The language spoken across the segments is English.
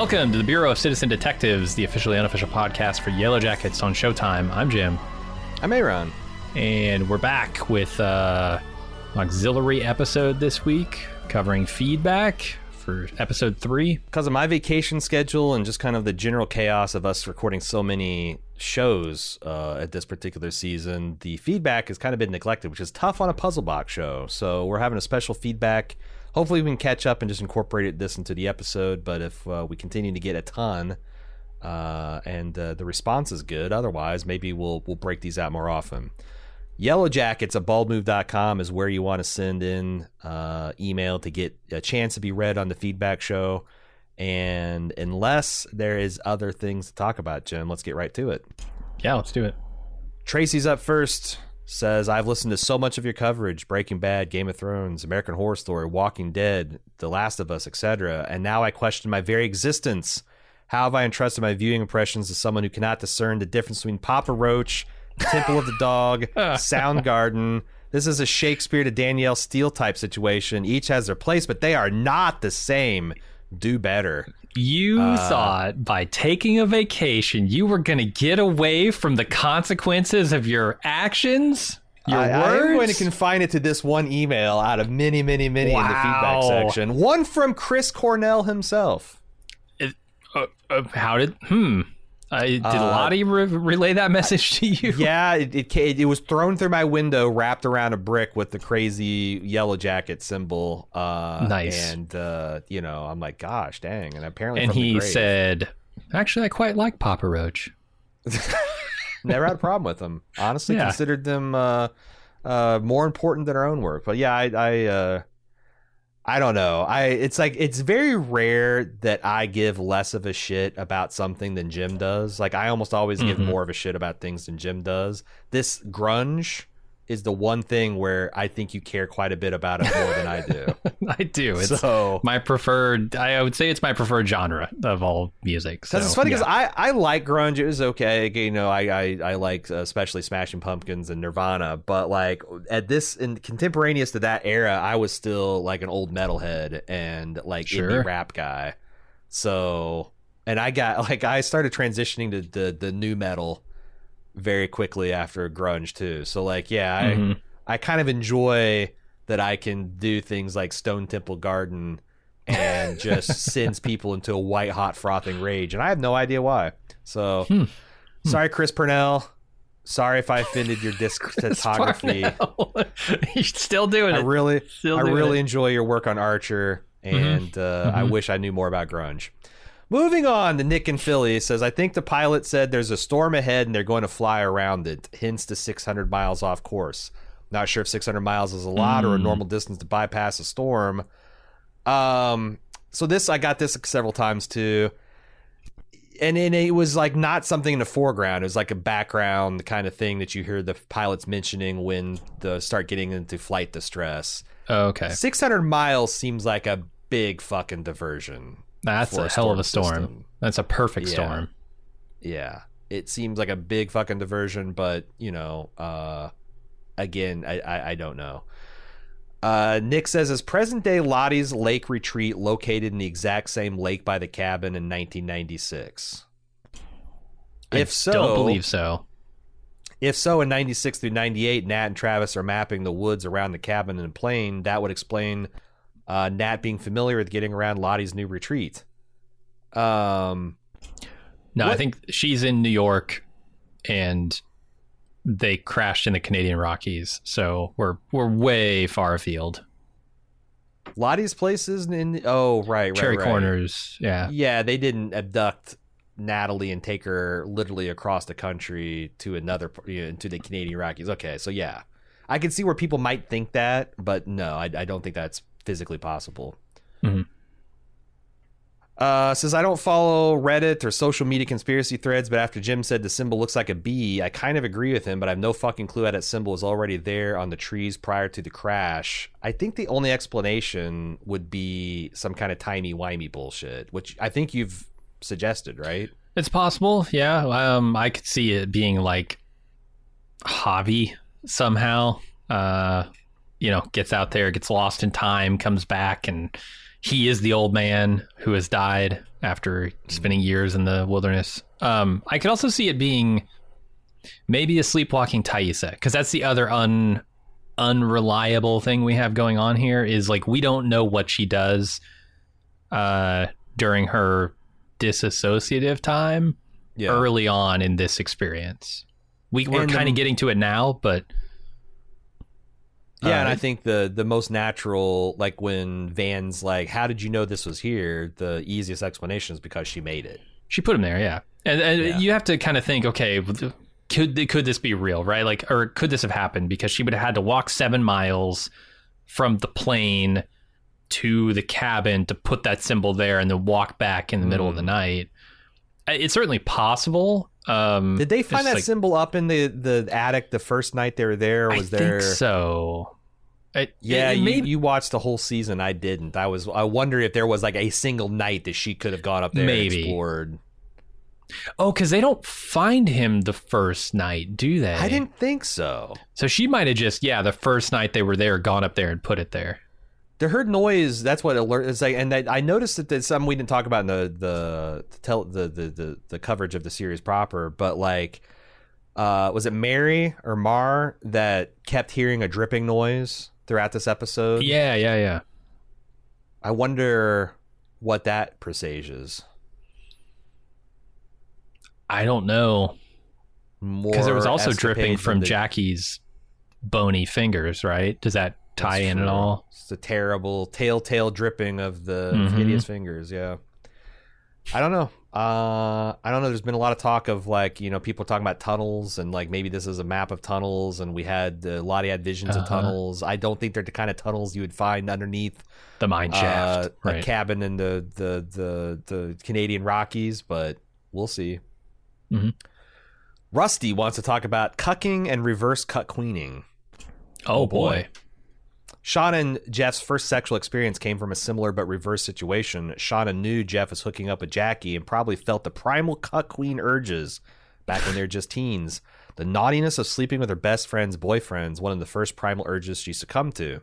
Welcome to the Bureau of Citizen Detectives, the officially unofficial podcast for Yellowjackets on Showtime. I'm Jim, I'm Aaron. and we're back with uh, auxiliary episode this week covering feedback for episode three. Because of my vacation schedule and just kind of the general chaos of us recording so many shows uh, at this particular season, the feedback has kind of been neglected, which is tough on a puzzle box show. So we're having a special feedback. Hopefully, we can catch up and just incorporate this into the episode. But if uh, we continue to get a ton uh, and uh, the response is good, otherwise, maybe we'll we'll break these out more often. Yellowjackets at baldmove.com is where you want to send in uh, email to get a chance to be read on the feedback show. And unless there is other things to talk about, Jim, let's get right to it. Yeah, let's do it. Tracy's up first. Says, I've listened to so much of your coverage Breaking Bad, Game of Thrones, American Horror Story, Walking Dead, The Last of Us, etc. And now I question my very existence. How have I entrusted my viewing impressions to someone who cannot discern the difference between Papa Roach, Temple of the Dog, Soundgarden? This is a Shakespeare to Danielle Steel type situation. Each has their place, but they are not the same. Do better. You Uh, thought by taking a vacation you were going to get away from the consequences of your actions? Your I, I, am going to confine it to this one email out of many, many, many in the feedback section. One from Chris Cornell himself. Uh, uh, how did? Hmm. I did Uh, Lottie re- relay that message to you? Yeah, it, it it was thrown through my window, wrapped around a brick with the crazy yellow jacket symbol. Uh, Nice. And uh, you know, I'm like, gosh, dang. And apparently, and from the he said, "Actually, I quite like Papa Roach." never had a problem with them. Honestly, Yeah. considered them uh, uh, more important than our own work. But yeah, I, I, uh, I don't know. I it's like it's very rare that I give less of a shit about something than Jim does. Like I almost always give Mhm. more of a shit about things than Jim does. This grunge is the one thing where I think you care quite a bit about it more than I do. I do. It's so my preferred. I would say it's my preferred genre of all music. So, it's funny because yeah. I, I like grunge. It was okay. You know, I I, I like uh, especially Smashing Pumpkins and Nirvana. But like at this in contemporaneous to that era, I was still like an old metalhead and like Sure. indie rap guy. So and I got like I started transitioning to the the nu metal very quickly after grunge too. So like yeah, I Mhm. I kind of enjoy that I can do things like Stone Temple Garden and just sends people into a white hot frothing rage, and I have no idea why. So, Hmm. sorry, Chris Purnell. Sorry if I offended your disc photography. Parnell. You're still doing it. I really, Still I really it. enjoy your work on Archer, and uh, I Mhm. wish I knew more about grunge. Moving on to Nick and Philly says, I think the pilot said there's a storm ahead and they're going to fly around it, hence the 600 miles off course. Not sure if 600 miles is a lot or a Mm. normal distance to bypass a storm. Um, so this I got this several times too, and and it was like not something in the foreground. It was like a background kind of thing that you hear the pilots mentioning when they start getting into flight distress. Oh, okay, 600 miles seems like a big fucking diversion. That's for a hell of a storm system. That's a perfect Yeah. storm. Yeah. It seems like a big fucking diversion, but you know, uh again, I I, I don't know. Uh, Nick says, is present day Lottie's Lake Retreat located in the exact same lake by the cabin in 1996? If I so, don't believe so. If so, in 96 through 98, Nat and Travis are mapping the woods around the cabin and plane. That would explain uh, Nat being familiar with getting around Lottie's new retreat. Um, No, I think she's in New York, and they crashed in the Canadian Rockies. So we're we're way far afield. Lottie's place isn't in. Oh, right, right, Cherry right. Corners, yeah. Yeah, they didn't abduct Natalie and take her literally across the country to another you know, to the Canadian Rockies. Okay, so yeah, I can see where people might think that, but no, I, I don't think that's physically possible. Mhm. Uh, says I don't follow Reddit or social media conspiracy threads, but after Jim said the symbol looks like a bee, I kind of agree with him. But I have no fucking clue how that symbol was already there on the trees prior to the crash. I think the only explanation would be some kind of timey wimey bullshit, which I think you've suggested, right? It's possible, yeah. Um, I could see it being like Javi somehow. Uh, you know, gets out there, gets lost in time, comes back, and he is the old man who has died after spending years in the wilderness. Um, I could also see it being maybe a sleepwalking Taissa, because that's the other un unreliable thing we have going on here is like we don't know what she does uh during her disassociative time Yeah. early on in this experience. We we're kind of getting to it now, but Yeah, and Uh, I think the the most natural, like when Van's like, "How did you know this was here?" The easiest explanation is because she made it. She put him there, yeah. And, and Yeah. you have to kind of think, okay, could could this be real, right? Like, or could this have happened? Because she would have had to walk seven miles from the plane to the cabin to put that symbol there, and then walk back in the middle of the Mm. night. It's certainly possible. Um, Did they find that like- symbol up in the the attic the first night they were there? Or I was there? think so. It, Yeah, it, it you, made- you watched the whole season. I didn't. I was. I wonder if there was like a single night that she could have gone up there Maybe. and explored. oh, because they don't find him the first night, do they? I didn't think so. So she might have just, yeah, the first night they were there, gone up there and put it there. They heard noise. That's what alert. is like, and I, I noticed that there's something we didn't talk about in the the the, tell, the the the the coverage of the series proper. But like, uh, was it Mary or Mar that kept hearing a dripping noise throughout this episode? Yeah, yeah, yeah. I wonder what that presages. I don't know. Because there was also dripping from the- Jackie's bony fingers, right? Does that tie That's in at true. all? It's a terrible telltale dripping of the Mhm. hideous fingers. Yeah. I don't know. Uh, I don't know. There's been a lot of talk of like you know people talking about tunnels and like maybe this is a map of tunnels and we had uh, Lottie had visions of Uh-huh. tunnels. I don't think they're the kind of tunnels you would find underneath The mine shaft, uh, a cabin in the, the the the Canadian Rockies, but we'll see. Mhm. Rusty wants to talk about cucking and reverse cuckqueaning. oh oh, boy. boy. Sean and Jeff's first sexual experience came from a similar but reverse situation. Shauna knew Jeff was hooking up with Jackie and probably felt the primal cuckquean urges back when they were just teens. The naughtiness of sleeping with her best friend's boyfriends, one of the first primal urges she succumbed to.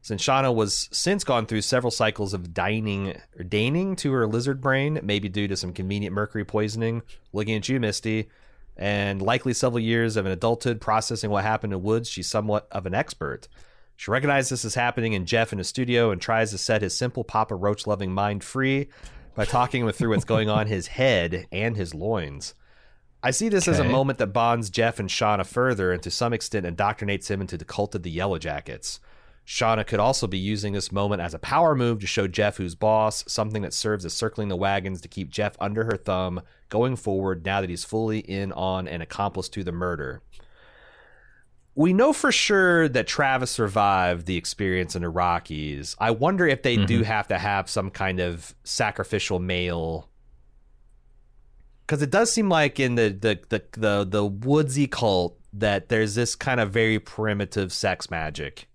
Since Shauna was since gone through several cycles of dining or deigning to her lizard brain, maybe due to some convenient mercury poisoning, looking at you, Misty, and likely several years of an adulthood processing what happened in Woods, she's somewhat of an expert. She recognizes this is happening in Jeff in his studio and tries to set his simple Papa Roach loving mind free by talking him through what's going on his head and his loins. I see this as a moment that bonds Jeff and Shauna further and to some extent indoctrinates him into the cult of the Yellowjackets. Shauna could also be using this moment as a power move to show Jeff who's boss, something that serves as circling the wagons to keep Jeff under her thumb going forward now that he's fully in on and accomplice to the murder. We know for sure that Travis survived the experience in the Rockies. I wonder if they do have to have some kind of sacrificial male because it does seem like in the the, the the the woodsy cult that there's this kind of very primitive sex magic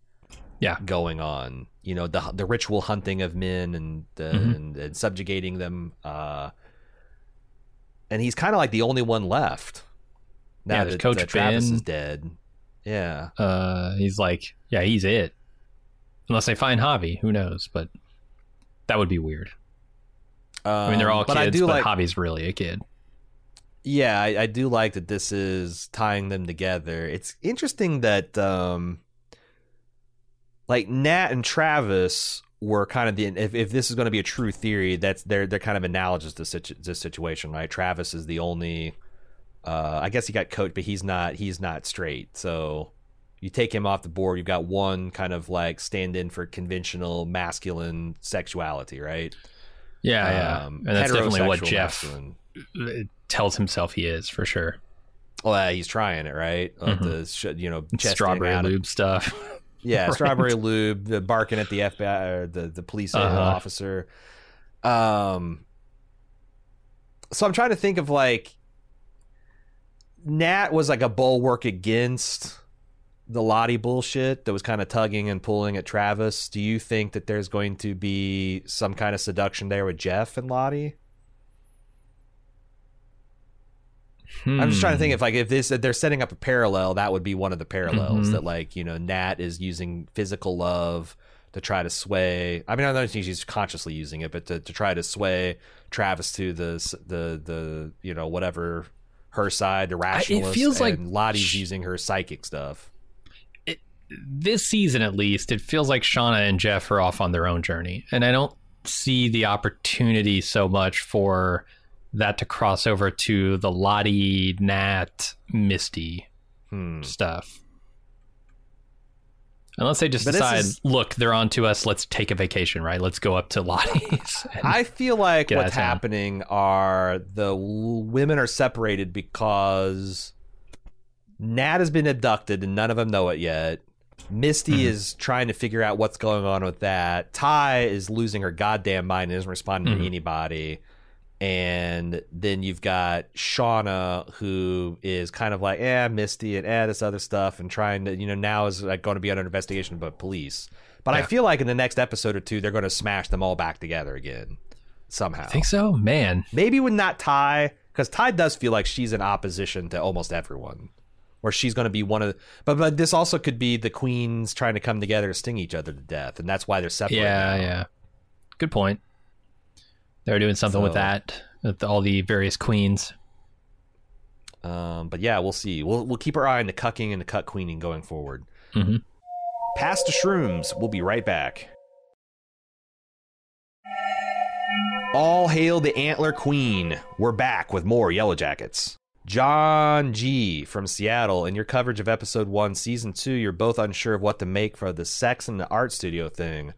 Yeah. going on you know the the ritual hunting of men and the, Mhm. and, and subjugating them uh and he's kind of like the only one left now Yeah, that, Coach that Travis Ben. is dead yeah Uh, he's like, yeah, he's it. Unless they find Javi, who knows? But that would be weird. I mean, they're all Um, but kids, I do but like Javi's really a kid. Yeah, I, I do like that this is tying them together. It's interesting that um like Nat and Travis were kind of the if, if this is going to be a true theory, that's they're they're kind of analogous to situ- this situation, right? Travis is the only uh I guess he got coached, but he's not he's not straight. So you take him off the board, you've got one kind of like stand in for conventional masculine sexuality, right? Yeah, yeah. Um, And that's definitely what Jeff masculine. tells himself he is for sure. Well, uh, he's trying it, right? Uh, Mhm. the you know Strawberry lube stuff. yeah, Right. strawberry lube, the barking at the FBI or the the police Uh-huh. officer. Um, so I'm trying to think of like Nat was like a bulwark against the Lottie bullshit that was kind of tugging and pulling at Travis. Do you think that there's going to be some kind of seduction there with Jeff and Lottie? I'm just trying to think Hmm. if like if this if they're setting up a parallel, that would be one of the parallels Mhm. that like you know Nat is using physical love to try to sway. I mean, I don't think she's consciously using it, but to, to try to sway Travis to the the the you know whatever her side, the rationalist. feels like and Lottie's sh- using her psychic stuff. this season at least, it feels like Shauna and Jeff are off on their own journey, and I don't see the opportunity so much for that to cross over to the Lottie, Nat, Misty Hmm. stuff. Unless they just But decide, is- look, they're on to us. Let's take a vacation, right? Let's go up to Lottie's. I feel like what's happening are the women are separated because Nat has been abducted and none of them know it yet. Misty Mhm. is trying to figure out what's going on with that. Tai is losing her goddamn mind and isn't responding Mhm. to anybody. And then you've got Shauna, who is kind of like, eh, Misty and eh, this other stuff, and trying to, you know, now is like going to be under investigation by police. But I feel like in the next episode or two, they're going to smash them all back together again somehow. I think so, man. Maybe with not Tai, because Tai does feel like she's in opposition to almost everyone, or she's going to be one of. The, but but this also could be the queens trying to come together to sting each other to death, and that's why they're separate. Yeah, now. yeah. Good point. They're doing something with that, with all the various queens. Um, but yeah, we'll see. We'll we'll keep our eye on the cucking and the cuckqueaning going forward. Mhm. Pass to shrooms. We'll be right back. All hail the Antler Queen. We're back with more Yellowjackets. John G from Seattle, in your coverage of episode one, season two, you're both unsure of what to make for the sex and the art studio thing.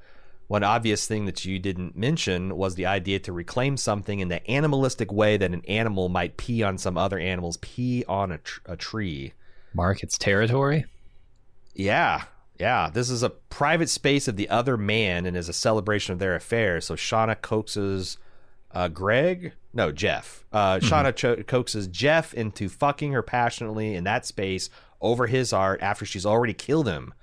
One obvious thing that you didn't mention was the idea to reclaim something in the animalistic way that an animal might pee on some other animal's pee on a, tr- a tree. Mark its territory. Yeah, yeah. This is a private space of the other man and is a celebration of their affair. So Shauna coaxes uh, Greg, no Jeff. Uh, Shauna cho- coaxes Jeff into fucking her passionately in that space over his art after she's already killed him.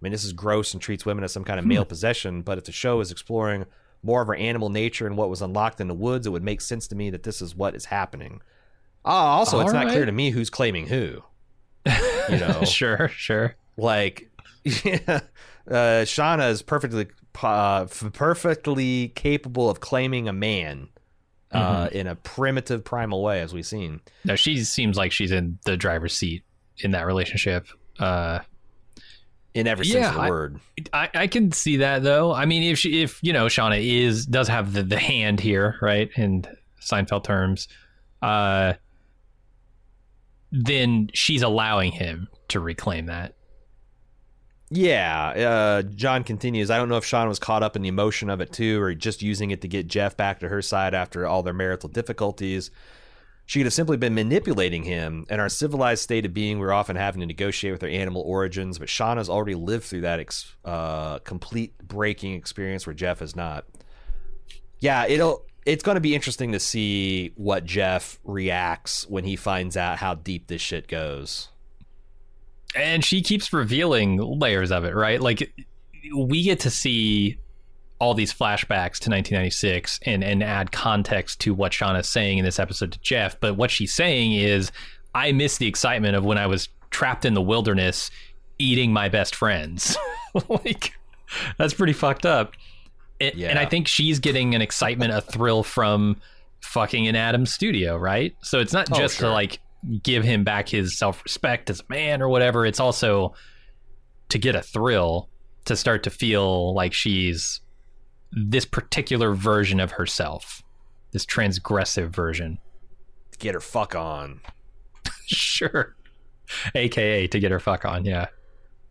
I mean, this is gross and treats women as some kind of male possession. But if the show is exploring more of her animal nature and what was unlocked in the woods, it would make sense to me that this is what is happening. Ah, also, it's All not clear to me who's claiming who. You know, sure, sure. like yeah, uh, Shauna is perfectly uh, perfectly capable of claiming a man uh, in a primitive primal way, as we've seen. No, she seems like she's in the driver's seat in that relationship. Uh, In every Yeah, sense of the word. I, I can see that though. I mean, if she, if you know, Shauna is does have the the hand here, right, in Seinfeld terms, uh, then she's allowing him to reclaim that. Yeah, uh, John continues. I don't know if Shauna was caught up in the emotion of it too, or just using it to get Jeff back to her side after all their marital difficulties. She could have simply been manipulating him. In our civilized state of being, we're often having to negotiate with our animal origins, but Shauna's already lived through that ex- uh, complete breaking experience where Jeff has not. Yeah, it'll. It's going to be interesting to see what Jeff reacts when he finds out how deep this shit goes. and she keeps revealing layers of it, right? Like we get to see all these flashbacks to 1996 and and add context to what Shauna's saying in this episode to Jeff. But what she's saying is, I miss the excitement of when I was trapped in the wilderness eating my best friends. like that's pretty fucked up. It, Yeah. And I think she's getting an excitement, a thrill from fucking in Adam's studio, right? So it's not Oh, just sure. to like give him back his self respect as a man or whatever. It's also to get a thrill to start to feel like she's this particular version of herself, this transgressive version. Get her fuck on. Sure. AKA to get her fuck on, yeah.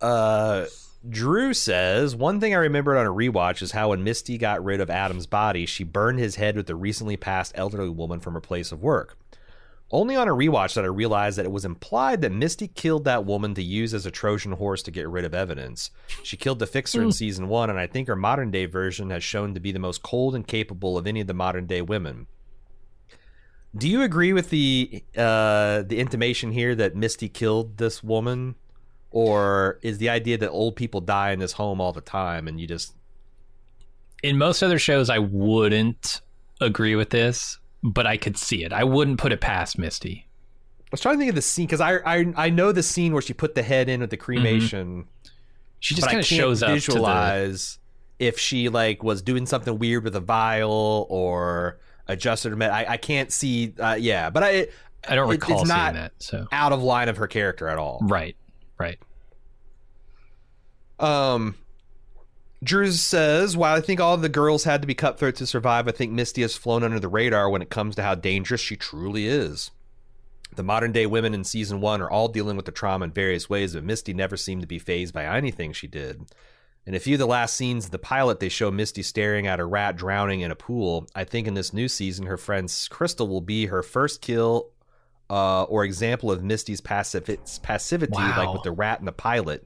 Uh, Drew says one thing I remembered on a rewatch is how when Misty got rid of Adam's body, she burned his head with the recently passed elderly woman from her place of work. Only on a rewatch that I realized that it was implied that Misty killed that woman to use as a Trojan horse to get rid of evidence. She killed the fixer in season one, and I think her modern day version has shown to be the most cold and capable of any of the modern day women. Do you agree with the uh, the intimation here that Misty killed this woman, or is the idea that old people die in this home all the time and you just In most other shows I wouldn't agree with this, but I could see it. I wouldn't put it past Misty. I was trying to think of the scene because I, I I know the scene where she put the head in with the cremation, She just kind of shows up to the visualize if she like was doing something weird with a vial or adjusted her med. I, I can't see. Uh, yeah, but I I don't It- recall it's seeing not- that. So out of line of her character at all. right, right. Um, Drew says, while I think all of the girls had to be cutthroat to survive, I think Misty has flown under the radar when it comes to how dangerous she truly is. The modern day women in season one are all dealing with the trauma in various ways, but Misty never seemed to be phased by anything she did. In a few of the last scenes of the pilot, they show Misty staring at a rat drowning in a pool. I think in this new season, her friend Crystal will be her first kill uh, or example of Misty's passiv- passivity, like with the rat in the pilot.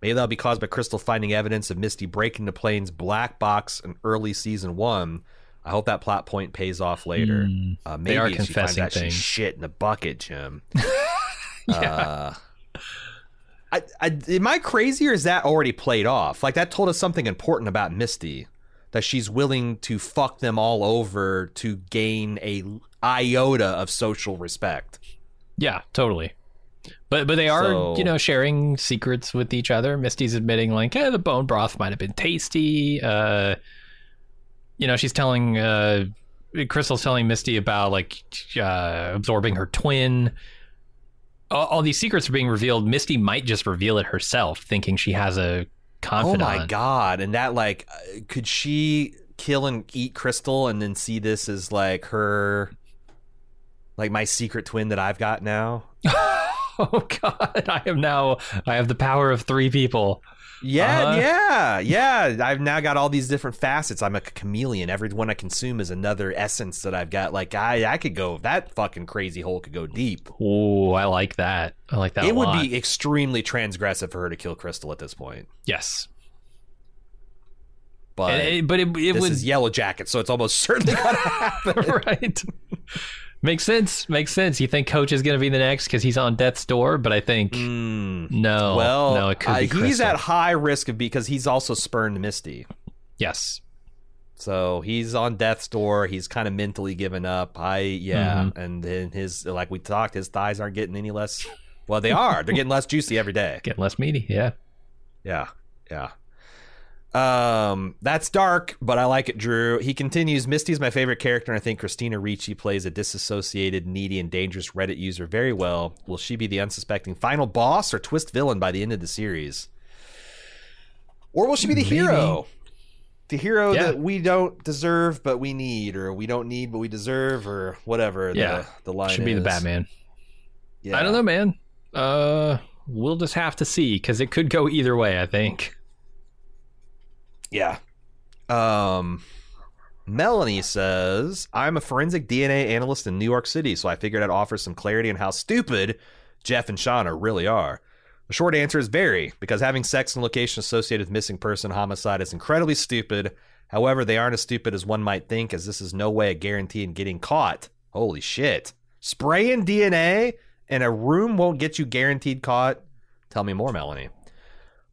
Maybe that'll be caused by Crystal finding evidence of Misty breaking the plane's black box in early season one. I hope that plot point pays off later. Hmm. Uh, maybe They are she confessing things. shit in a bucket, Jim. Yeah. Uh, I, I, am I crazy or is that already played off? Like that told us something important about Misty, that she's willing to fuck them all over to gain a iota of social respect. Yeah, totally. But but they are So- you know sharing secrets with each other. Misty's admitting like, yeah, the bone broth might have been tasty. Uh, you know, she's telling uh, Crystal's telling Misty about like uh, absorbing her twin. All, all these secrets are being revealed. Misty might just reveal it herself, thinking she has a confidant. Oh my god! And that like, uh, could she kill and eat Crystal and then see this as like her, like my secret twin that I've got now? oh god! I am now. I have the power of three people. Yeah, Uh-huh. yeah, yeah. I've now got all these different facets. I'm a chameleon. Every one I consume is another essence that I've got. Like I, I could go. That fucking crazy hole could go deep. Oh, I like that. I like that. it would lot. be extremely transgressive for her to kill Crystal at this point. yes. But it- but it, it this would is Yellow Jacket, so it's almost certainly gonna happen. right. Makes sense. Makes sense. You think Coach is going to be the next because he's on death's door, but I think Mm. no. Well, no, it could uh, be he's at high risk of because he's also spurned Misty. yes. So he's on death's door. He's kind of mentally given up. I yeah, Mm-hmm. and then his like we talked, his thighs aren't getting any less. Well, they are. They're getting less juicy every day. Getting less meaty. Yeah. Yeah, yeah. Um, that's dark, but I like it. Drew. He continues. Misty's my favorite character, and I think Christina Ricci plays a disassociated, needy, and dangerous Reddit user very well. Will she be the unsuspecting final boss or twist villain by the end of the series, or will she be the Maybe. hero? The hero Yeah. that we don't deserve but we need, or we don't need but we deserve, or whatever. Yeah. the, the line Should be the. Batman. Yeah. I don't know, man. Uh, we'll just have to see because it could go either way. I think. Yeah. Um Melanie says, I'm a forensic DNA analyst in New York City, so I figured I'd offer some clarity on how stupid Jeff and Shauna really are. The short answer is very, because having sex and location associated with missing person homicide is incredibly stupid. However, they aren't as stupid as one might think, as this is no way a guarantee in getting caught. Holy shit. Spraying DNA in a room won't get you guaranteed caught? Tell me more, Melanie.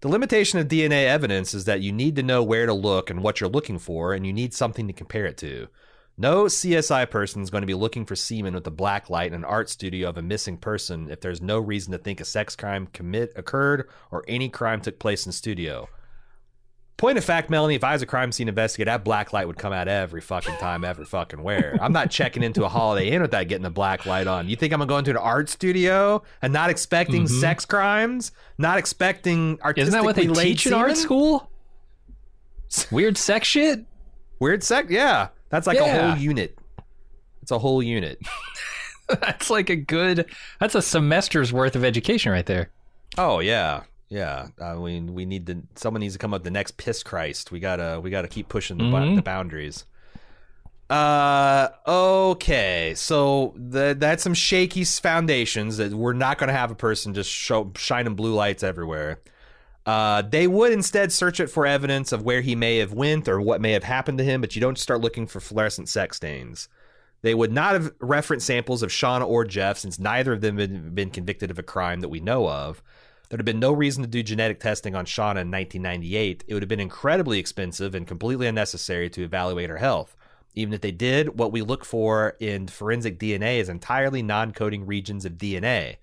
The limitation of DNA evidence is that you need to know where to look and what you're looking for, and you need something to compare it to. No CSI person is going to be looking for semen with a black light in an art studio of a missing person if there's no reason to think a sex crime commit occurred or any crime took place in studio. Point of fact, Melanie, if I was a crime scene investigator, that black light would come out every fucking time, every fucking where. I'm not checking into a Holiday Inn without getting the black light on. You think I'm gonna go into an art studio and not expecting Mhm. sex crimes, not expecting artistically Isn't that what they teach in art school? Weird sex shit. Weird sex, yeah. That's like a whole unit. It's a whole unit. that's like a good. That's a semester's worth of education right there. Oh yeah, yeah. I mean, we need to. Someone needs to come up the next piss Christ. We gotta. We gotta keep pushing the, Mhm. the boundaries. Uh, okay. So the, that's some shaky foundations that we're not gonna have a person just show shining blue lights everywhere. Uh, they would instead search it for evidence of where he may have went or what may have happened to him, but you don't start looking for fluorescent sex stains. They would not have referenced samples of Sean or Jeff since neither of them had been convicted of a crime that we know of. There'd have been no reason to do genetic testing on Shauna in 1998. It would have been incredibly expensive and completely unnecessary to evaluate her health. Even if they did, what we look for in forensic DNA is entirely non coding regions of DNA.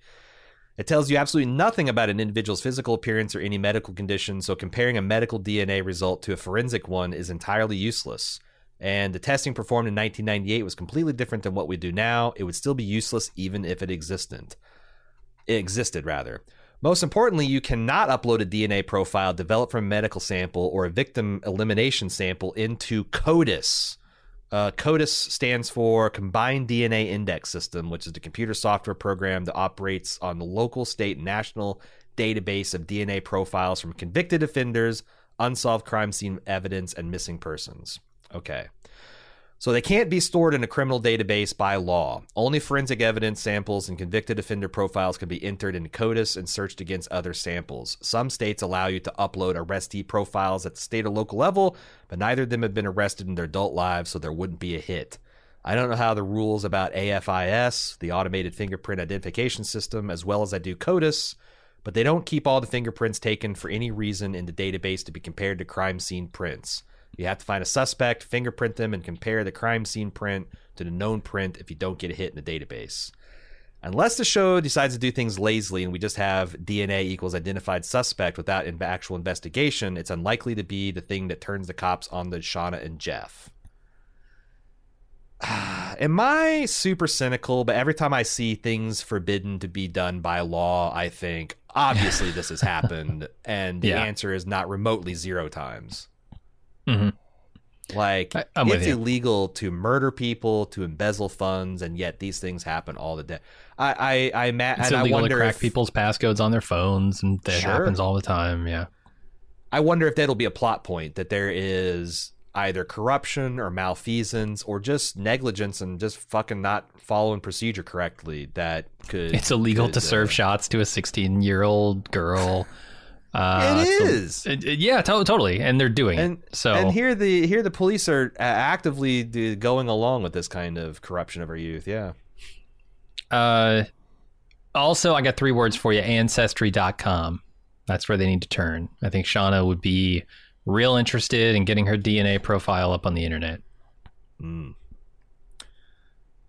It tells you absolutely nothing about an individual's physical appearance or any medical condition, so comparing a medical DNA result to a forensic one is entirely useless. And the testing performed in 1998 was completely different than what we do now. It would still be useless even if it existed. It existed, rather. Most importantly, you cannot upload a DNA profile developed from a medical sample or a victim elimination sample into CODIS. Uh, CODIS stands for Combined DNA Index System, which is the computer software program that operates on the local, state, and national database of DNA profiles from convicted offenders, unsolved crime scene evidence, and missing persons. Okay. So they can't be stored in a criminal database by law. Only forensic evidence samples and convicted offender profiles can be entered in CODIS and searched against other samples. Some states allow you to upload arrestee profiles at the state or local level, but neither of them have been arrested in their adult lives, so there wouldn't be a hit. I don't know how the rules about AFIS, the automated fingerprint identification system, as well as I do CODIS, but they don't keep all the fingerprints taken for any reason in the database to be compared to crime scene prints. You have to find a suspect, fingerprint them, and compare the crime scene print to the known print if you don't get a hit in the database. Unless the show decides to do things lazily and we just have DNA equals identified suspect without an actual investigation, it's unlikely to be the thing that turns the cops on the Shauna and Jeff. Am I super cynical? But every time I see things forbidden to be done by law, I think obviously this has happened, and the Yeah. answer is not remotely zero times. Hmm Like I- it's you. illegal to murder people, to embezzle funds, and yet these things happen all the day. I I I ma- It's and I illegal to wonder crack if, people's passcodes on their phones, and that Sure. happens all the time. Yeah. I wonder if that'll be a plot point that there is either corruption or malfeasance or just negligence and just fucking not following procedure correctly that could It's illegal could, to serve uh, shots to a 16 year old girl. Uh, It so- it- it- yeah, to- totally, and they're doing and it. So and here the here the police are uh, actively going along with this kind of corruption of our youth. Yeah. Uh, also, I got three words for you Ancestry.com. That's where they need to turn. I think Shauna would be real interested in getting her DNA profile up on the internet. Mm.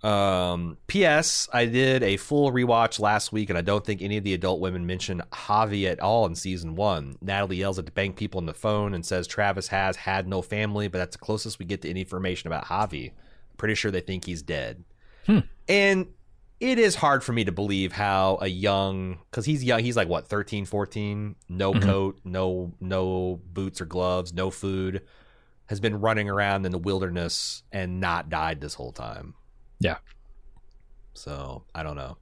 Um, P.S. I did a full rewatch last week, and I don't think any of the adult women mention Javi at all in season one. Natalie yells at the bank people on the phone and says Travis has had no family, but that's the closest we get to any information about Javi. Pretty sure they think he's dead. Hmm. And it is hard for me to believe how a young because he's young he's like what 13 14 no Mhm. coat no no boots or gloves no food has been running around in the wilderness and not died this whole time Yeah. so i don't know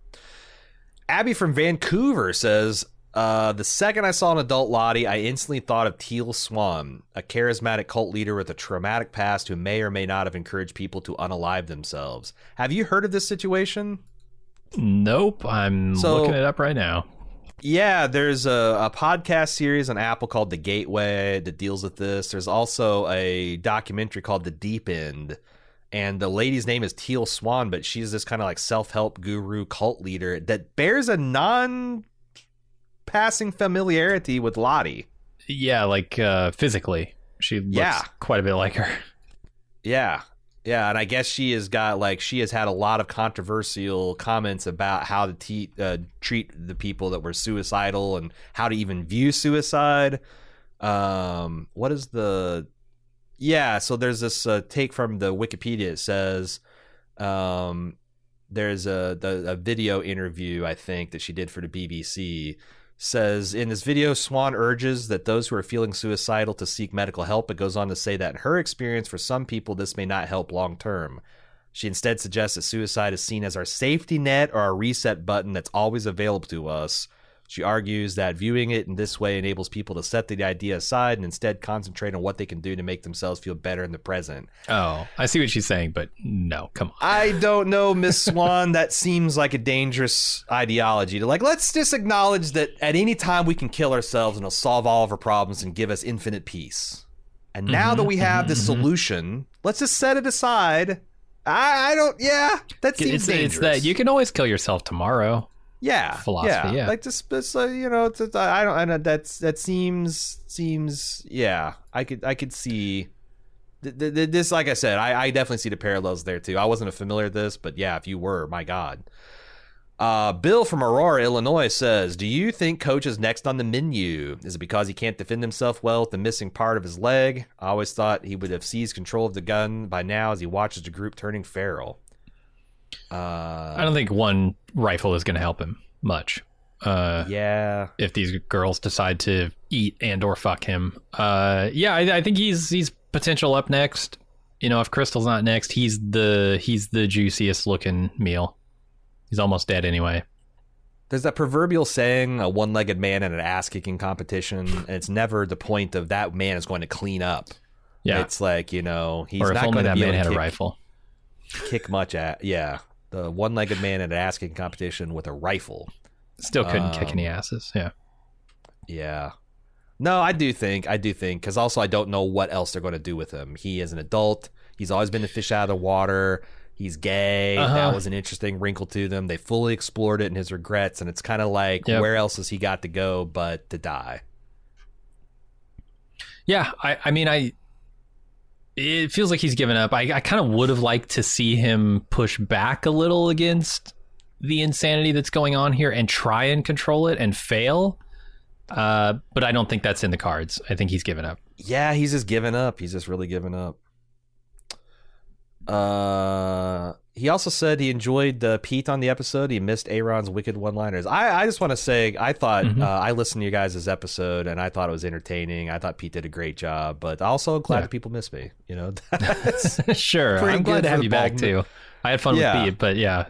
abby from vancouver says uh, the second I saw an adult Lottie, I instantly thought of Teal Swan, a charismatic cult leader with a traumatic past who may or may not have encouraged people to unalive themselves. Have you heard of this situation? Nope, I'm So- looking it up right now. Yeah, there's a, a podcast series on Apple called The Gateway that deals with this. There's also a documentary called The Deep End. And the lady's name is Teal Swan, but she's this kind of like self help guru cult leader that bears a non passing familiarity with Lottie. Yeah, like uh, physically, she looks Yeah. quite a bit like her. Yeah. Yeah, and I guess she has got like she has had a lot of controversial comments about how to te- uh, treat the people that were suicidal and how to even view suicide. Um, what is the? Yeah, so there's this uh, take from the Wikipedia. It says, um, there's a the, a video interview I think that she did for the BBC. Says in this video, Swan urges that those who are feeling suicidal to seek medical help. It goes on to say that in her experience, for some people, this may not help long term. She instead suggests that suicide is seen as our safety net or our reset button that's always available to us. She argues that viewing it in this way enables people to set the idea aside and instead concentrate on what they can do to make themselves feel better in the present. Oh, I see what she's saying, but no, come on. I don't know, Miss Swan. that seems like a dangerous ideology. To like, let's just acknowledge that at any time we can kill ourselves and it'll solve all of our problems and give us infinite peace. And now Mhm, that we have mhm, this mhm. solution, let's just set it aside. I, I don't. Yeah, that seems It's, dangerous. it's that you can always kill yourself tomorrow. Yeah philosophy, yeah. like just it's, uh, you know it's, it's, I don't I know that's that seems seems yeah I could I could see th- th- this like I said I, I definitely see the parallels there too I wasn't familiar with this but yeah if you were my god Uh, Bill from Aurora, Illinois says, "Do you think Coach is next on the menu? Is it because he can't defend himself well with the missing part of his leg? I always thought he would have seized control of the gun by now as he watches the group turning feral." Uh, I don't think one rifle is going to help him much. Uh, yeah, if these girls decide to eat and or fuck him, uh, yeah, I, I think he's he's potential up next. You know, if Crystal's not next, he's the he's the juiciest looking meal. He's almost dead anyway. There's that proverbial saying, a one legged man in an ass kicking competition, and it's never the point of that man is going to clean up. Yeah. It's like, you know, he's or if not only going to that be man had kick, a rifle. Kick much at. Yeah. The one legged man in an ass kicking competition with a rifle. Still couldn't kick Um, any asses. Yeah. Yeah. No, I do think, I do think, because also I don't know what else they're going to do with him. He is an adult. He's always been a fish out of the water. He's gay. Uh-huh. That was an interesting wrinkle to them. They fully explored it in his regrets, and it's kind of like, Yep. where else has he got to go but to die? Yeah, I, I mean, I. It feels like he's given up. I, I kind of would have liked to see him push back a little against the insanity that's going on here and try and control it and fail. Uh, but I don't think that's in the cards. I think he's given up. Yeah, he's just given up. He's just really given up. Uh, he also said he enjoyed uh, Pete on the episode. He missed Aaron's wicked one-liners. I, I just want to say I thought Mhm. uh, I listened to you guys' episode and I thought it was entertaining. I thought Pete did a great job, but also glad Yeah. that people miss me. You know, That's- sure, I'm glad to have you back too. I had fun Yeah. with Pete, but yeah,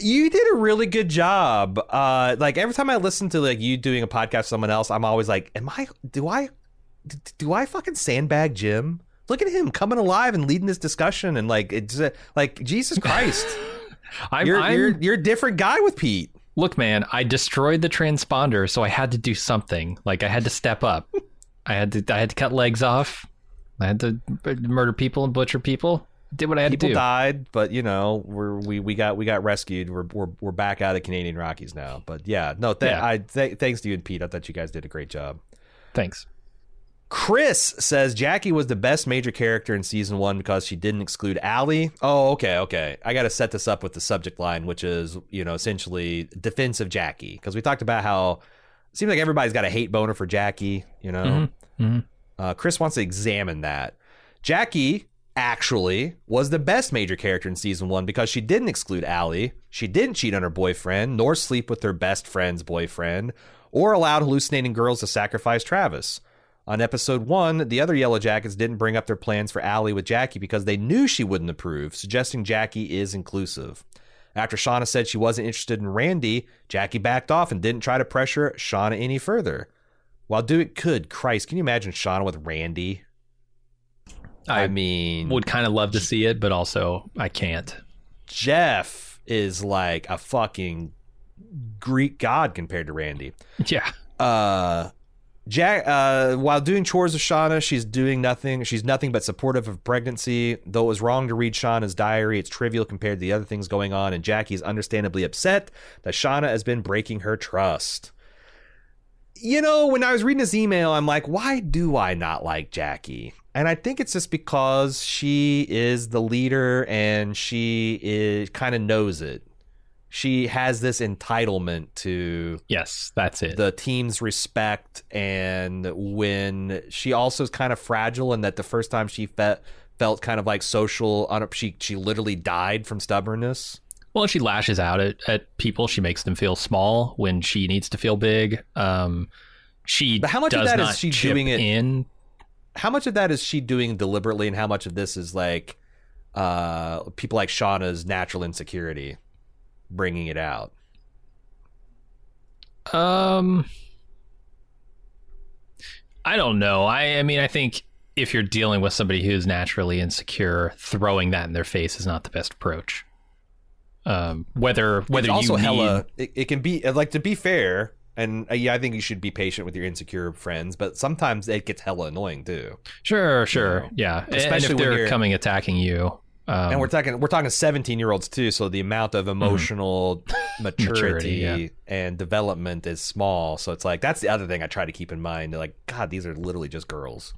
you did a really good job. Uh, like every time I listen to like you doing a podcast with someone else, I'm always like, am I? Do I? Do I fucking sandbag Jim? Look at him coming alive and leading this discussion, and like it's uh, like Jesus Christ, I'm, you're I'm you're you're a different guy with Pete. look, man, I destroyed the transponder, so I had to do something. Like I had to step up. I had to I had to cut legs off. I had to murder people and butcher people. Did what I had People to do. People died, but you know we're we we got we got rescued. We're we're we're back out of Canadian Rockies now. But yeah, no, th- Yeah. I th- thanks to you and Pete. I thought you guys did a great job. Thanks. Chris says Jackie was the best major character in season one because she didn't exclude Allie. Oh, okay, okay. I got to set this up with the subject line, which is, you know, essentially defense of Jackie. Because we talked about how it seems like everybody's got a hate boner for Jackie, you know? Mhm, mhm. Uh, Chris wants to examine that. Jackie actually was the best major character in season one because she didn't exclude Allie. She didn't cheat on her boyfriend, nor sleep with her best friend's boyfriend, or allowed hallucinating girls to sacrifice Travis. On episode one, the other Yellowjackets didn't bring up their plans for Allie with Jackie because they knew she wouldn't approve, suggesting Jackie is inclusive. After Shauna said she wasn't interested in Randy, Jackie backed off and didn't try to pressure Shauna any further. While doing, could, Christ, can you imagine Shauna with Randy? I, I mean, Would kind of love to see it, but also I can't. Jeff is like a fucking Greek god compared to Randy. Yeah. Uh, Jack, uh, while doing chores with Shauna, she's doing nothing. She's nothing but supportive of pregnancy. Though it was wrong to read Shauna's diary, it's trivial compared to the other things going on. And Jackie's understandably upset that Shauna has been breaking her trust. You know, when I was reading this email, I'm like, why do I not like Jackie? And I think it's just because she is the leader and she is kind of knows it. She has this entitlement to Yes, that's it. the team's respect and when she also is kind of fragile and that the first time she fe- felt kind of like social she she literally died from stubbornness well, she lashes out at, at people. She makes them feel small when she needs to feel big. Um, she But how much of that is she doing it- in? how much of that is she doing deliberately and how much of this is like uh people like Shauna's natural insecurity bringing it out? Um, I don't know. I, I mean, I think if you're dealing with somebody who's naturally insecure, throwing that in their face is not the best approach. Um, whether whether It's also you hella need, it, it can be like to be fair and uh, yeah i think you should be patient with your insecure friends but sometimes it gets hella annoying too. Sure, sure, know, yeah, especially and if they're you're- coming attacking you, um, and we're talking we're talking 17 year olds too so the amount of emotional maturity, Maturity, yeah. and development is small so it's like that's the other thing i try to keep in mind like god these are literally just girls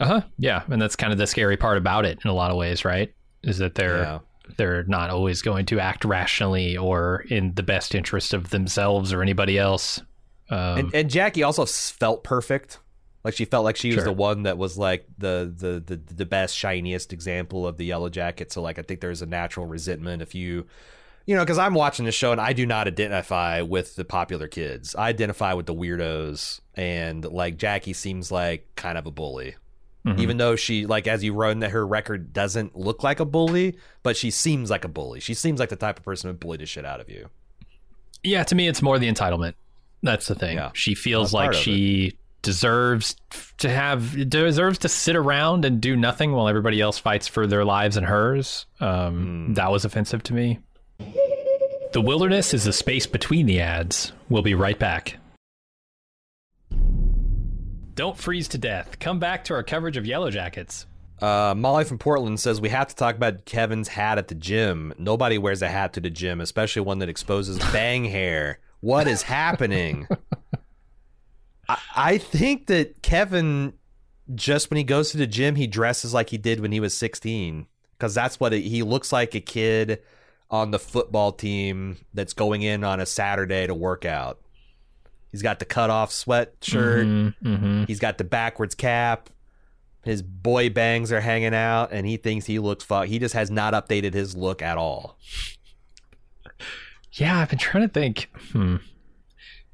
uh huh, yeah, and that's kind of the scary part about it in a lot of ways, right? Is that they're yeah They're not always going to act rationally or in the best interest of themselves or anybody else. Um, and, and Jackie also felt perfect. Like she felt like she was the one that was like the, the the the best shiniest example of the yellow jacket. So like I think there's a natural resentment if you you know because I'm watching the show and I do not identify with the popular kids. I identify with the weirdos and like Jackie seems like kind of a bully. mhm. Even though she like as you run that her record doesn't look like a bully, but she seems like a bully. She seems like the type of person who would bully the shit out of you. Yeah, to me, it's more the entitlement. That's the thing. Yeah. She feels That's like she deserves to have deserves to sit around and do nothing while everybody else fights for their lives and hers. Um, Hmm. That was offensive to me. The wilderness is the space between the ads. We'll be right back. Don't freeze to death. Come back to our coverage of Yellowjackets. Uh, Molly from Portland says we have to talk about Kevin's hat at the gym. Nobody wears a hat to the gym, especially one that exposes bang hair. What is happening? I, I think that Kevin, just when he goes to the gym, he dresses like he did when he was 16, because that's what it, he looks like a kid on the football team that's going in on a Saturday to work out. He's got the cut off sweatshirt. Mm-hmm. He's got the backwards cap. His boy bangs are hanging out, and he thinks he looks fuck. He just has not updated his look at all. Yeah, I've been trying to think. Hmm.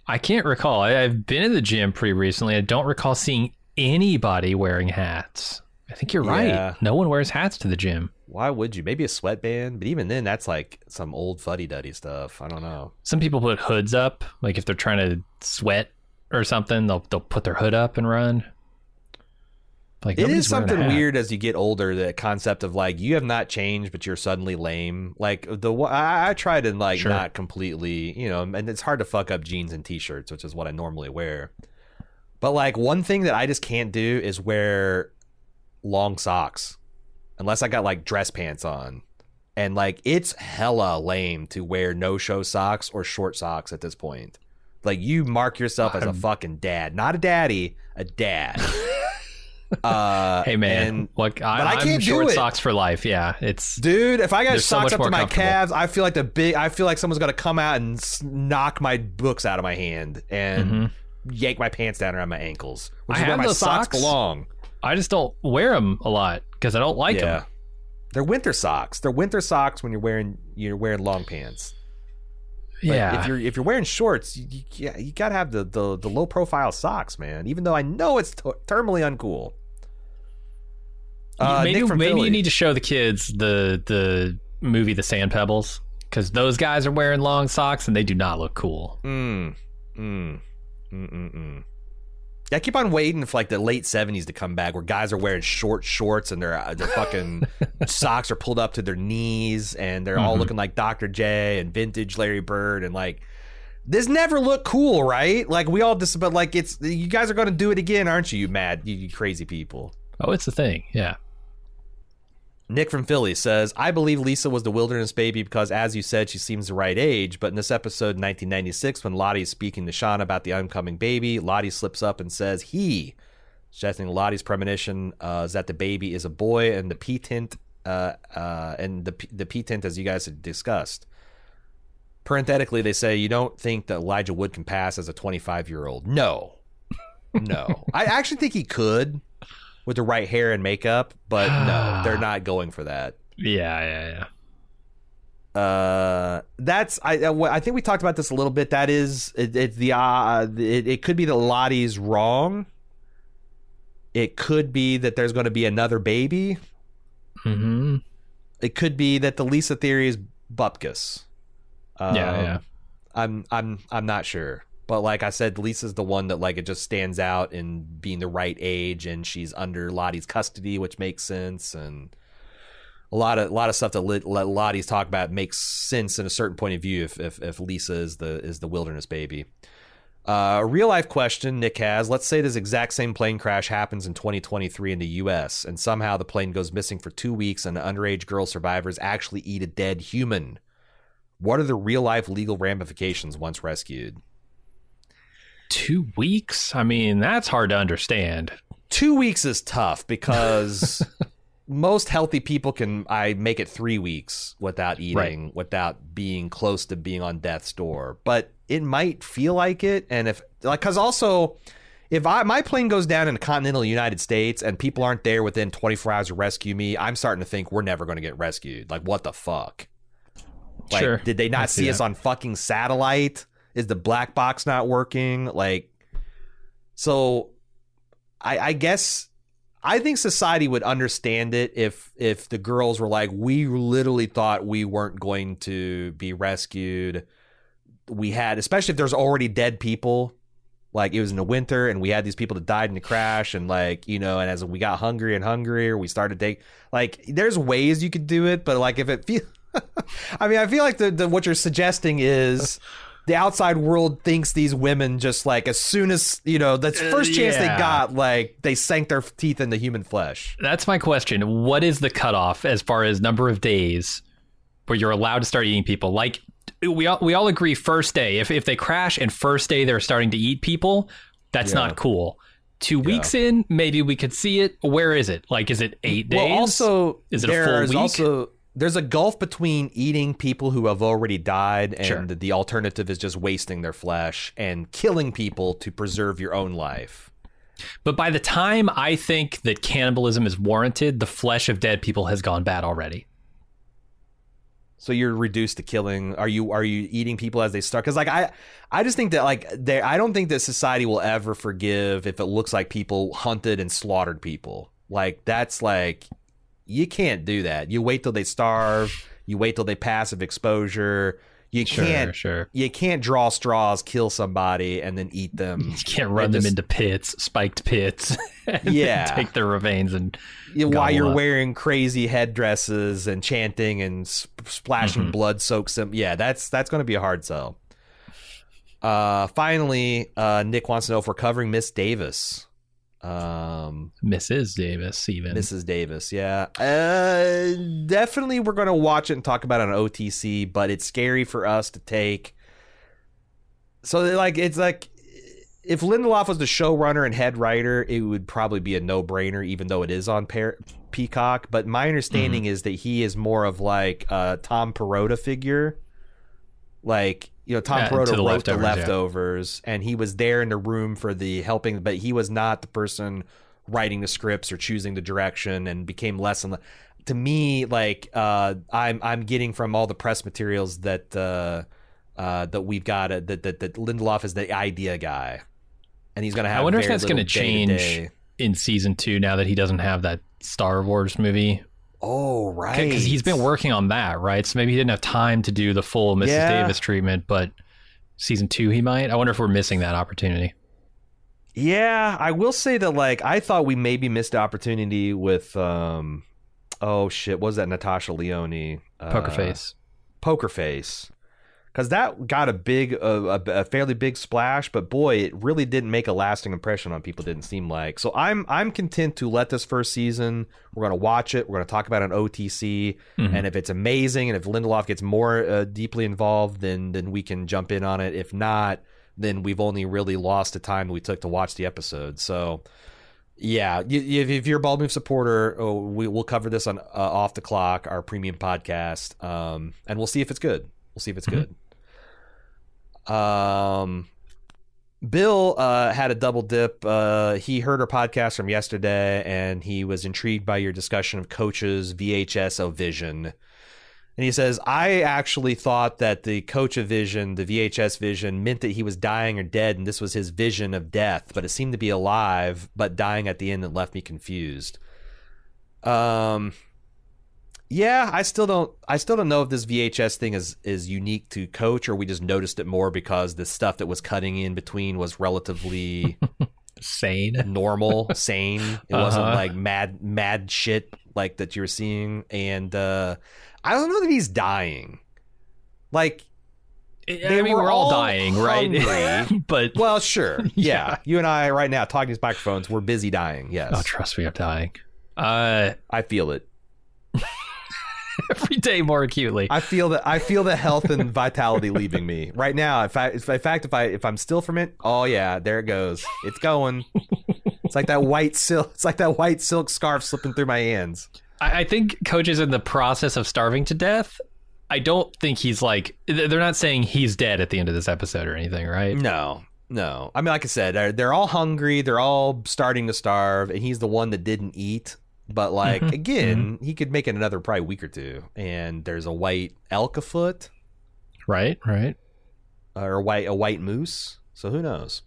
I can't recall. I, I've been in the gym pretty recently. I don't recall seeing anybody wearing hats. I think you're Yeah. right. No one wears hats to the gym. Why would you? Maybe a sweatband, but even then, that's like some old fuddy duddy stuff. I don't know. Some people put hoods up, like if they're trying to sweat or something, they'll they'll put their hood up and run. Like It is something weird as you get older. The concept of like you have not changed, but you're suddenly lame. Like the I, I try to like Sure. not completely, you know, and it's hard to fuck up jeans and t-shirts, which is what I normally wear. But like one thing that I just can't do is wear long socks, unless I got like dress pants on. And like it's hella lame to wear no show socks or short socks at this point. Like you mark yourself as a fucking dad, not a daddy, a dad. uh, Hey man, and- look, I, but I I'm can't do short it. socks for life. Yeah, it's Dude, if I got They're so socks up to my calves, I feel like the big. I feel like someone's gonna come out and knock my books out of my hand and Mhm. yank my pants down around my ankles, which I is where my socks, socks. belong. I just don't wear them a lot because I don't like yeah, them. they're winter socks. They're winter socks when you're wearing you're wearing long pants. But Yeah, if you're if you're wearing shorts, you, you, yeah, you gotta have the, the the low profile socks, man. Even though I know it's t- terminally uncool. Uh, maybe maybe Philly. you need to show the kids the the movie The Sand Pebbles because those guys are wearing long socks and they do not look cool. Mm. Mm. Mm. Mm. Yeah, I keep on waiting for like the late seventies to come back, where guys are wearing short shorts and their uh, their fucking socks are pulled up to their knees, and they're all Mhm. looking like Dr. J and vintage Larry Bird, and like this never looked cool, right? Like we all just, but like it's you guys are going to do it again, aren't you? You mad, you, you crazy people. Oh, it's the thing. Yeah. Nick from Philly says, I believe Lisa was the wilderness baby because, as you said, she seems the right age. But in this episode 1996, when Lottie is speaking to Sean about the oncoming baby, Lottie slips up and says, he, suggesting Lottie's premonition uh, is that the baby is a boy and the P tint, uh, uh, and the, the P tint, as you guys had discussed. Parenthetically, they say, you don't think that Elijah Wood can pass as a 25 year old. No. No. I actually think he could with the right hair and makeup, but no, they're not going for that. Yeah, yeah, yeah. Uh, that's I uh, I think we talked about this a little bit. That is it, it's the uh, it, it could be that Lottie's wrong. It could be that there's going to be another baby. hmm It could be that the Lisa theory is Bupkis. Um, Yeah, yeah. I'm I'm I'm not sure. But like I said, Lisa's the one that like it just stands out in being the right age and she's under Lottie's custody, which makes sense and a lot of a lot of stuff that Lottie's talk about makes sense in a certain point of view if if, if Lisa is the is the wilderness baby. Uh, a real life question Nick has. Let's say this exact same plane crash happens in 2023 in the U.S. and somehow the plane goes missing for two weeks and the underage girl survivors actually eat a dead human. What are the real life legal ramifications once rescued? Two weeks? I mean, that's hard to understand. Two weeks is tough because most healthy people can I make it three weeks without eating, without being close to being on death's door. But it might feel like it, and if like, because also, if I my plane goes down in the continental United States and people aren't there within 24 hours to rescue me, I'm starting to think we're never going to get rescued. Like, what the fuck? Like, Sure. did they not see see us on fucking satellite? Is the black box not working? Like, so I, I guess I think society would understand it if if the girls were like, we literally thought we weren't going to be rescued. We had, especially if there's already dead people. Like it was in the winter, and we had these people that died in the crash, and like you know, and as we got hungry and hungrier, we started to take like there's ways you could do it, but like if it feel, I mean, I feel like the, the what you're suggesting is the outside world thinks these women just like as soon as you know the uh, first chance yeah. they got, like they sank their teeth into human flesh. That's my question. What is the cutoff as far as number of days where you're allowed to start eating people? Like we all we all agree first day. If if they crash and first day they're starting to eat people, that's Yeah. not cool. Two weeks in, maybe we could see it. Where is it? Like, is it eight days? Well, also Is it a full there's week? Also, there's a gulf between eating people who have already died, and Sure. the alternative is just wasting their flesh and killing people to preserve your own life. But by the time I think that cannibalism is warranted, the flesh of dead people has gone bad already. So you're reduced to killing. Are you are you eating people as they start? Because like I I just think that like there I don't think that society will ever forgive if it looks like people hunted and slaughtered people. Like that's like you can't do that. You wait till they starve. You wait till they passive exposure. You Sure, can't sure. you can't draw straws, kill somebody, and then eat them. You can't run them just- into pits, spiked pits. Yeah. take their remains and Yeah, while you're up. wearing crazy headdresses and chanting and sp- splashing Mhm. blood soaks them. Yeah, that's that's going to be a hard sell. Uh, finally, uh, Nick wants to know if we're covering Miss Davis. Um, Mrs. Davis even. Mrs. Davis, yeah. Uh, definitely, we're going to watch it and talk about it on OTC, but it's scary for us to take. So, like, it's like if Lindelof was the showrunner and head writer, it would probably be a no brainer, even though it is on Peacock. But my understanding Mm-hmm. is that he is more of like a Tom Perrotta figure. Like, you know, Tom Yeah, Perrotta to the wrote the Leftovers, yeah. and he was there in the room for the helping, but he was not the person writing the scripts or choosing the direction, and became less and less. To me, like uh, I'm I'm getting from all the press materials that uh, uh, that we've got uh, that that that Lindelof is the idea guy, and he's gonna have. I wonder if that's going to change in season two now that he doesn't have that Star Wars movie. Oh right, Because he's been working on that, right? So maybe he didn't have time to do the full Mrs. Yeah. Davis treatment, but season two he might. I wonder if we're missing that opportunity. Yeah, I will say that like I thought we maybe missed the opportunity with um oh shit, what was that Natasha Lyonne Poker uh, Face. Poker Face. Cuz that got a big a, a, a fairly big splash, but boy, it really didn't make a lasting impression on people didn't seem like. So I'm I'm content to let this first season. We're going to watch it. We're going to talk about an on OTC Mhm. and if it's amazing and if Lindelof gets more uh, deeply involved then then we can jump in on it. If not, then we've only really lost the time we took to watch the episode. So, yeah, if, you're a Bald Move supporter, oh, we, we'll cover this on uh, Off the Clock, our premium podcast, um, and we'll see if it's good. We'll see if it's Mhm. good. Um, Bill uh, had a double dip. Uh, he heard our podcast from yesterday, and he was intrigued by your discussion of coaches VHS of vision. And he says, I actually thought that the coach of vision, the VHS vision, meant that he was dying or dead, and this was his vision of death, but it seemed to be alive, but dying at the end that left me confused. Um, yeah, I still don't. I still don't know if this VHS thing is is unique to Coach, or we just noticed it more because the stuff that was cutting in between was relatively Sane. normal, sane. It wasn't Uh-huh. like mad mad shit like that you're seeing. And uh I don't know that he's dying. Like, I They mean, were we're all all dying, right? but well, sure, yeah. Yeah. You and I right now talking to these microphones, we're busy dying. Yes, oh, trust me, I'm dying. Uh, I feel it. every day more acutely. I feel that. I feel the health and vitality leaving me right now. In fact, if- in fact, if I if I'm still from it, oh yeah, there it goes. It's going. It's like that white silk. It's like that white silk scarf slipping through my hands. I, I think Coach is in the process of starving to death. I don't think he's like they're not saying he's dead at the end of this episode or anything, right? No, no. I mean, like I said, they're, they're all hungry. They're all starting to starve, and he's the one that didn't eat. But like Mhm, again, he could make it another probably week or two. And there's a white elk afoot, Right, right. or a white a white moose. So who knows?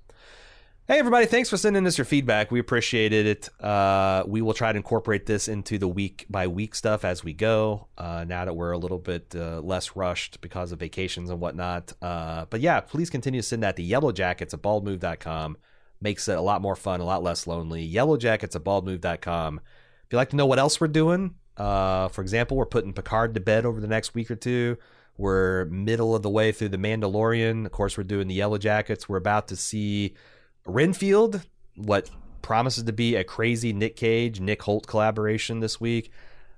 Hey everybody, thanks for sending us your feedback. We appreciated it. Uh, we will try to incorporate this into the week by week stuff as we go. Uh, now that we're a little bit uh, less rushed because of vacations and whatnot. Uh, but yeah, please continue to send that to Yellowjackets at baldmove.com. Makes it a lot more fun, a lot less lonely. Yellowjackets at baldmove.com. If you'd like to know what else we're doing, uh, for example, we're putting Picard to bed over the next week or two. We're middle of the way through The Mandalorian. Of course, we're doing the Yellowjackets. We're about to see Renfield, what promises to be a crazy Nick Cage, Nick Hoult collaboration this week.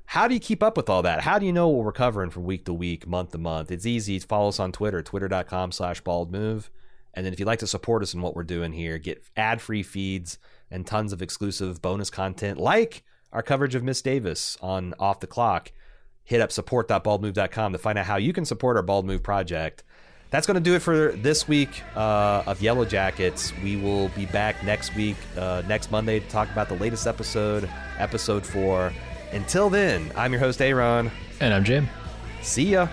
How do you keep up with all that? How do you know what we're covering from week to week, month to month? It's easy. Follow us on Twitter, twitter.com slash baldmove. And then if you'd like to support us in what we're doing here, get ad-free feeds and tons of exclusive bonus content like our coverage of Miss Davis on Off the Clock. Hit up support.baldmove.com to find out how you can support our Bald Move project. That's going to do it for this week uh, of Yellowjackets. We will be back next week, uh, next Monday, to talk about the latest episode, episode four. Until then, I'm your host, Aaron. And I'm Jim. See ya.